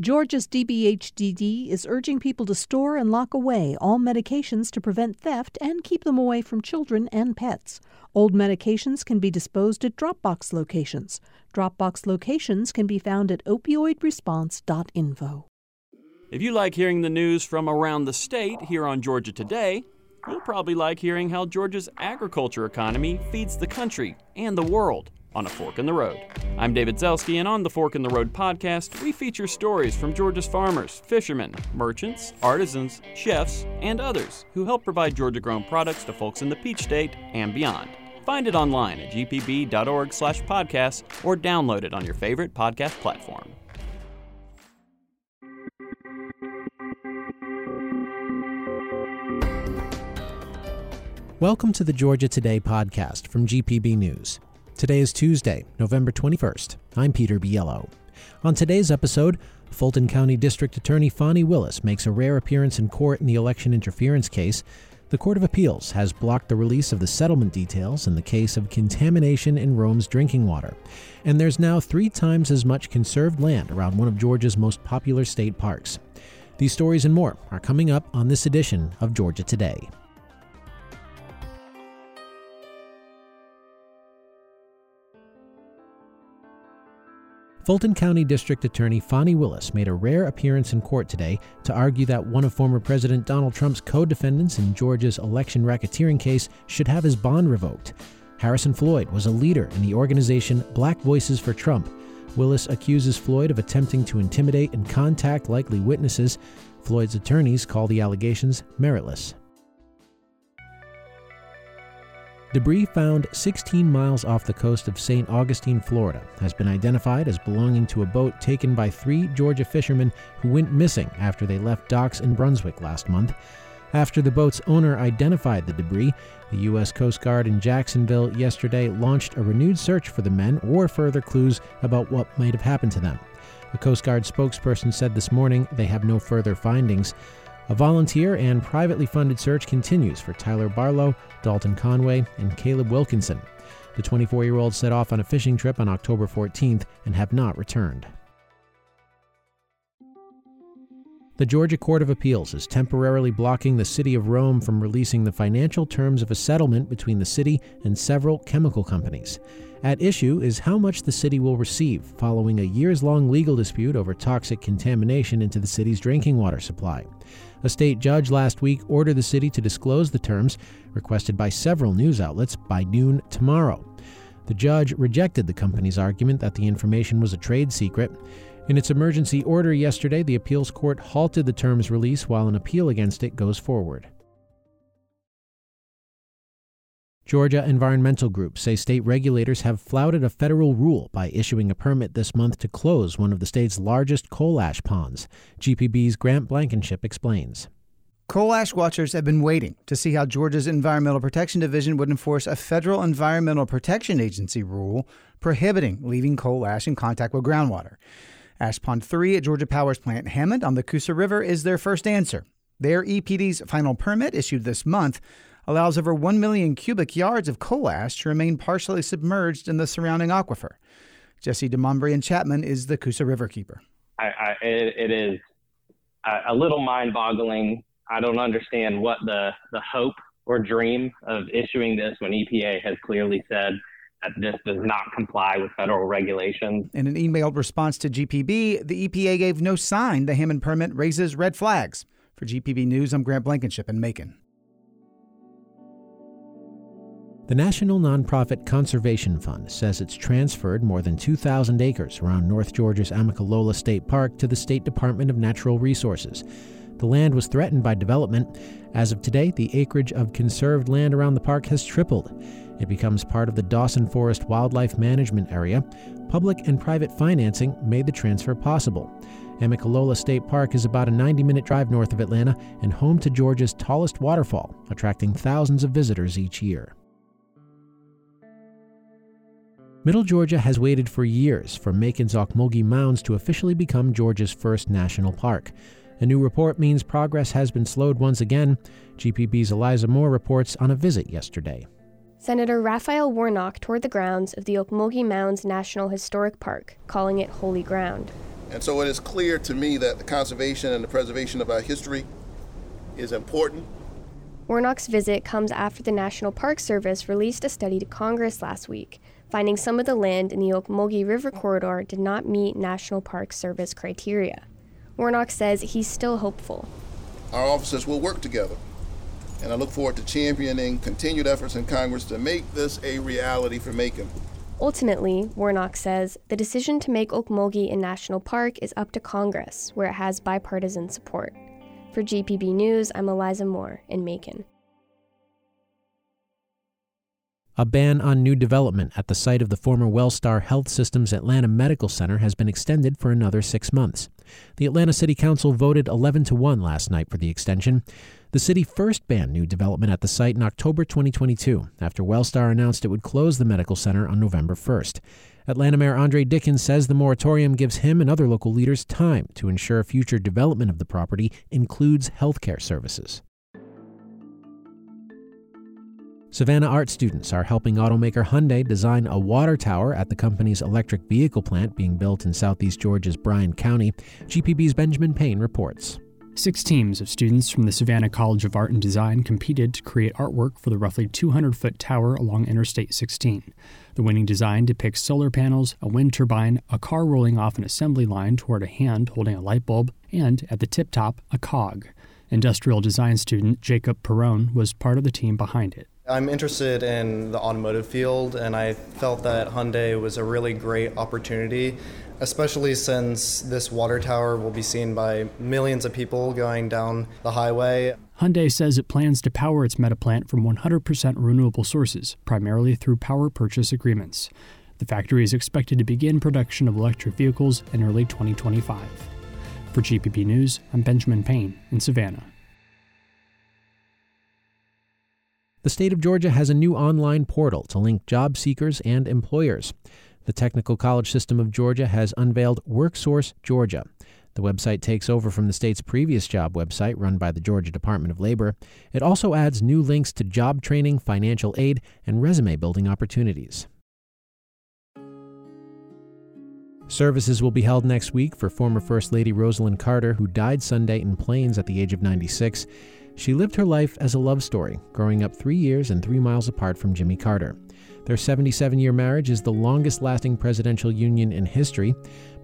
Georgia's DBHDD is urging people to store and lock away all medications to prevent theft and keep them away from children and pets. Old medications can be disposed at Dropbox locations. Dropbox locations can be found at opioidresponse.info. If you like hearing the news from around the state here on Georgia Today, you'll probably like hearing how Georgia's agriculture economy feeds the country and the world on A Fork in the Road. I'm David Zelski, and on the Fork in the Road podcast, we feature stories from Georgia's farmers, fishermen, merchants, artisans, chefs, and others who help provide Georgia grown products to folks in the Peach State and beyond. Find it online at gpb.org slash podcast or download it on your favorite podcast platform. Welcome to the Georgia Today podcast from GPB News. Today is Tuesday, November 21st. I'm Peter Biello. On today's episode, Fulton County District Attorney Fani Willis makes a rare appearance in court in the election interference case. The Court of Appeals has blocked the release of the settlement details in the case of contamination in Rome's drinking water. And there's now three times as much conserved land around one of Georgia's most popular state parks. These stories and more are coming up on this edition of Georgia Today. Fulton County District Attorney Fani Willis made a rare appearance in court today to argue that one of former President Donald Trump's co defendants in Georgia's election racketeering case should have his bond revoked. Harrison Floyd was a leader in the organization Black Voices for Trump. Willis accuses Floyd of attempting to intimidate and contact likely witnesses. Floyd's attorneys call the allegations meritless. Debris found 16 miles off the coast of St. Augustine, Florida, has been identified as belonging to a boat taken by three Georgia fishermen who went missing after they left docks in Brunswick last month. After the boat's owner identified the debris, the U.S. Coast Guard in Jacksonville yesterday launched a renewed search for the men or further clues about what might have happened to them. A Coast Guard spokesperson said this morning they have no further findings. A volunteer and privately funded search continues for Tyler Barlow, Dalton Conway, and Caleb Wilkinson. The 24 year olds set off on a fishing trip on October 14th and have not returned. The Georgia Court of Appeals is temporarily blocking the City of Rome from releasing the financial terms of a settlement between the city and several chemical companies. At issue is how much the city will receive following a years long legal dispute over toxic contamination into the city's drinking water supply. A state judge last week ordered the city to disclose the terms, requested by several news outlets, by noon tomorrow. The judge rejected the company's argument that the information was a trade secret. In its emergency order yesterday, the appeals court halted the terms release while an appeal against it goes forward. Georgia environmental groups say state regulators have flouted a federal rule by issuing a permit this month to close one of the state's largest coal ash ponds. GPB's Grant Blankenship explains. Coal ash watchers have been waiting to see how Georgia's Environmental Protection Division would enforce a federal Environmental Protection Agency rule prohibiting leaving coal ash in contact with groundwater. Ash Pond 3 at Georgia Power's plant Hammond on the Coosa River is their first answer. Their EPD's final permit, issued this month, allows over 1 million cubic yards of coal ash to remain partially submerged in the surrounding aquifer. Jesse Demonbreun Chapman is the Coosa River keeper. I, I, it, it is a, little mind boggling. I don't understand what the, the hope or dream of issuing this when EPA has clearly said that this does not comply with federal regulations. In an emailed response to GPB, the EPA gave no sign the Hammond permit raises red flags. For GPB News, I'm Grant Blankenship in Macon. The National Nonprofit Conservation Fund says it's transferred more than 2,000 acres around North Georgia's Amicalola State Park to the State Department of Natural Resources. The land was threatened by development. As of today, the acreage of conserved land around the park has tripled. It becomes part of the Dawson Forest Wildlife Management Area. Public and private financing made the transfer possible. Amicalola State Park is about a 90 minute drive north of Atlanta and home to Georgia's tallest waterfall, attracting thousands of visitors each year. Middle Georgia has waited for years for Macon's Ocmulgee Mounds to officially become Georgia's first national park. A new report means progress has been slowed once again. GPB's Eliza Moore reports on a visit yesterday. Senator Raphael Warnock toured the grounds of the Ocmulgee Mounds National Historic Park, calling it holy ground. And so it is clear to me that the conservation and the preservation of our history is important. Warnock's visit comes after the National Park Service released a study to Congress last week, finding some of the land in the Ocmulgee River corridor did not meet National Park Service criteria. Warnock says he's still hopeful. Our officers will work together, and I look forward to championing continued efforts in Congress to make this a reality for Macon. Ultimately, Warnock says, the decision to make Ocmulgee a national park is up to Congress, where it has bipartisan support. For GPB News, I'm Eliza Moore in Macon. A ban on new development at the site of the former Wellstar Health System's Atlanta Medical Center has been extended for another six months. The Atlanta City Council voted 11 to 1 last night for the extension. The city first banned new development at the site in October 2022 after Wellstar announced it would close the medical center on November 1st. Atlanta Mayor Andre Dickens says the moratorium gives him and other local leaders time to ensure future development of the property includes healthcare services. Savannah art students are helping automaker Hyundai design a water tower at the company's electric vehicle plant being built in southeast Georgia's Bryan County. GPB's Benjamin Payne reports. Six teams of students from the Savannah College of Art and Design competed to create artwork for the roughly 200 foot tower along Interstate 16. The winning design depicts solar panels, a wind turbine, a car rolling off an assembly line toward a hand holding a light bulb, and, at the tip top, a cog. Industrial design student Jacob Perrone was part of the team behind it. I'm interested in the automotive field, and I felt that Hyundai was a really great opportunity especially since this water tower will be seen by millions of people going down the highway. Hyundai says it plans to power its Metaplant from 100% renewable sources, primarily through power purchase agreements. The factory is expected to begin production of electric vehicles in early 2025. For GPB News, I'm Benjamin Payne in Savannah. The state of Georgia has a new online portal to link job seekers and employers. The Technical College System of Georgia has unveiled WorkSource Georgia. The website takes over from the state's previous job website run by the Georgia Department of Labor. It also adds new links to job training, financial aid, and resume building opportunities. Services will be held next week for former First Lady Rosalynn Carter, who died Sunday in Plains at the age of 96. She lived her life as a love story, growing up three years and three miles apart from Jimmy Carter. Their 77 year marriage is the longest lasting presidential union in history,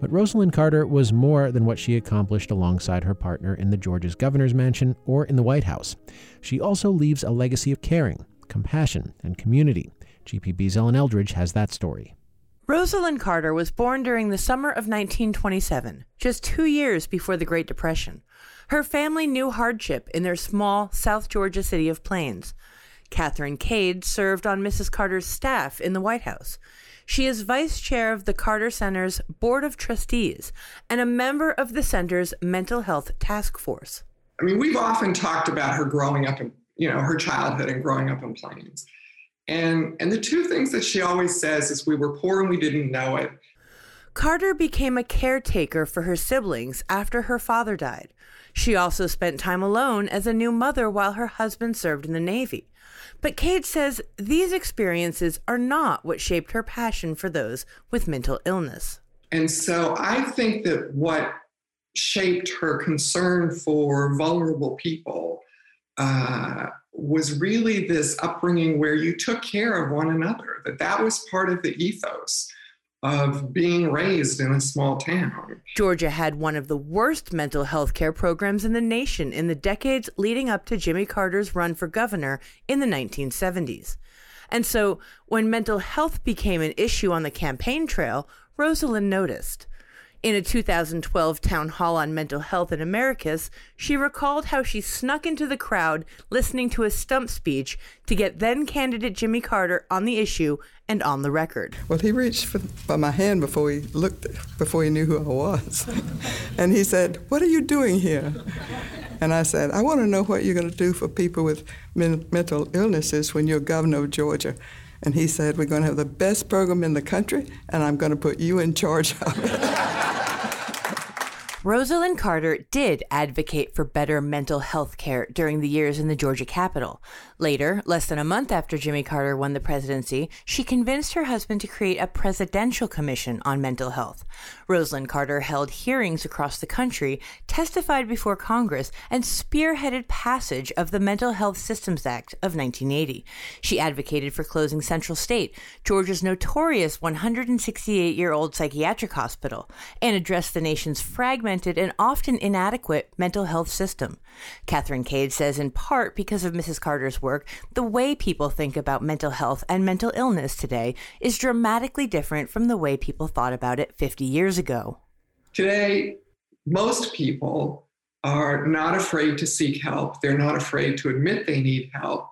but Rosalynn Carter was more than what she accomplished alongside her partner in the Georgia's governor's mansion or in the White House. She also leaves a legacy of caring, compassion, and community. GPB's Ellen Eldridge has that story. Rosalynn Carter was born during the summer of 1927, just two years before the Great Depression. Her family knew hardship in their small South Georgia city of Plains. Kathryn Cade served on Mrs. Carter's staff in the White House. She is vice chair of the Carter Center's Board of Trustees and a member of the center's mental health task force. I mean, we've often talked about her growing up in, you know, her childhood and growing up in Plains. And and the two things that she always says is we were poor and we didn't know it. Carter became a caretaker for her siblings after her father died. She also spent time alone as a new mother while her husband served in the Navy. But Cade says these experiences are not what shaped her passion for those with mental illness. And so I think that what shaped her concern for vulnerable people uh, was really this upbringing where you took care of one another, that that was part of the ethos of being raised in a small town. Georgia had one of the worst mental health care programs in the nation in the decades leading up to Jimmy Carter's run for governor in the 1970s. And so, when mental health became an issue on the campaign trail, Rosalynn noticed. In a 2012 town hall on mental health in Americus, she recalled how she snuck into the crowd listening to a stump speech to get then candidate Jimmy Carter on the issue and on the record. Well, he reached for, for my hand before he looked, before he knew who I was. and he said, What are you doing here? And I said, I want to know what you're going to do for people with men- mental illnesses when you're governor of Georgia. And he said, We're going to have the best program in the country, and I'm going to put you in charge of it. Rosalynn Carter did advocate for better mental health care during the years in the Georgia Capitol. Later, less than a month after Jimmy Carter won the presidency, she convinced her husband to create a presidential commission on mental health. Rosalynn Carter held hearings across the country, testified before Congress, and spearheaded passage of the Mental Health Systems Act of 1980. She advocated for closing Central State, Georgia's notorious 168 year old psychiatric hospital, and addressed the nation's fragmented fragmented and often inadequate mental health system. Kathryn Cade says, in part because of Mrs. Carter's work, the way people think about mental health and mental illness today is dramatically different from the way people thought about it 50 years ago. Today, most people are not afraid to seek help. They're not afraid to admit they need help.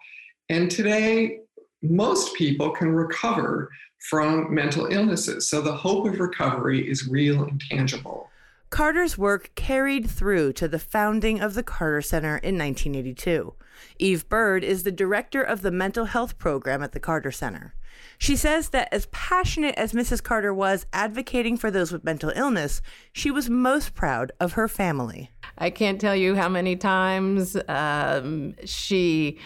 And today, most people can recover from mental illnesses. So the hope of recovery is real and tangible. Carter's work carried through to the founding of the Carter Center in 1982. Eve Byrd is the director of the mental health program at the Carter Center. She says that as passionate as Mrs. Carter was advocating for those with mental illness, she was most proud of her family. I can't tell you how many times um, she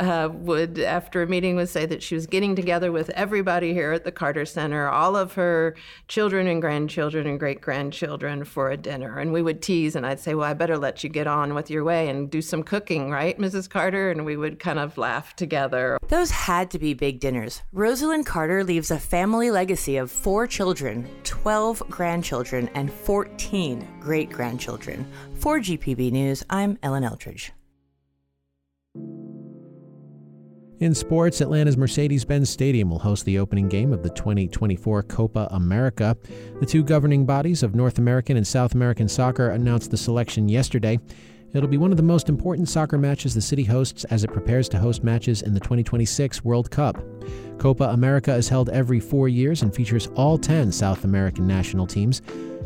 uh, would, after a meeting, would say that she was getting together with everybody here at the Carter Center, all of her children and grandchildren and great grandchildren for a dinner. And we would tease, and I'd say, Well, I better let you get on with your way and do some cooking, right, Mrs. Carter? And we would kind of laugh together. Those had to be big dinners. Rosalynn Carter leaves a family legacy of four children, 12 grandchildren, and 14 great grandchildren. For GPB News, I'm Ellen Eldridge. In sports, Atlanta's Mercedes Benz Stadium will host the opening game of the 2024 Copa America. The two governing bodies of North American and South American soccer announced the selection yesterday. It'll be one of the most important soccer matches the city hosts as it prepares to host matches in the 2026 World Cup. Copa America is held every four years and features all 10 South American national teams.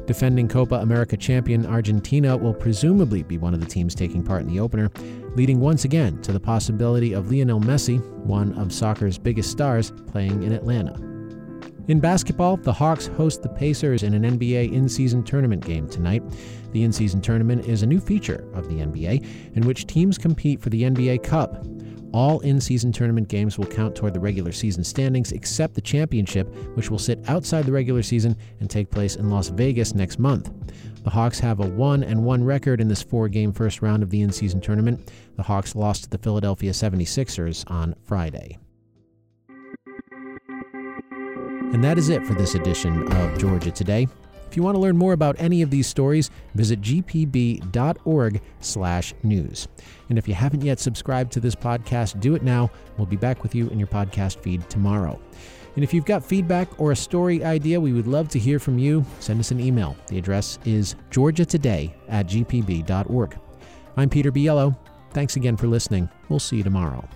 Defending Copa America champion Argentina will presumably be one of the teams taking part in the opener, leading once again to the possibility of Lionel Messi, one of soccer's biggest stars, playing in Atlanta. In basketball, the Hawks host the Pacers in an NBA in season tournament game tonight. The in season tournament is a new feature of the NBA in which teams compete for the NBA Cup. All in season tournament games will count toward the regular season standings except the championship, which will sit outside the regular season and take place in Las Vegas next month. The Hawks have a 1 and 1 record in this four game first round of the in season tournament. The Hawks lost to the Philadelphia 76ers on Friday. And that is it for this edition of Georgia Today. If you want to learn more about any of these stories, visit gpb.org/news. And if you haven't yet subscribed to this podcast, do it now. We'll be back with you in your podcast feed tomorrow. And if you've got feedback or a story idea, we would love to hear from you. Send us an email. The address is georgiatoday at gpb.org. I'm Peter Biello. Thanks again for listening. We'll see you tomorrow.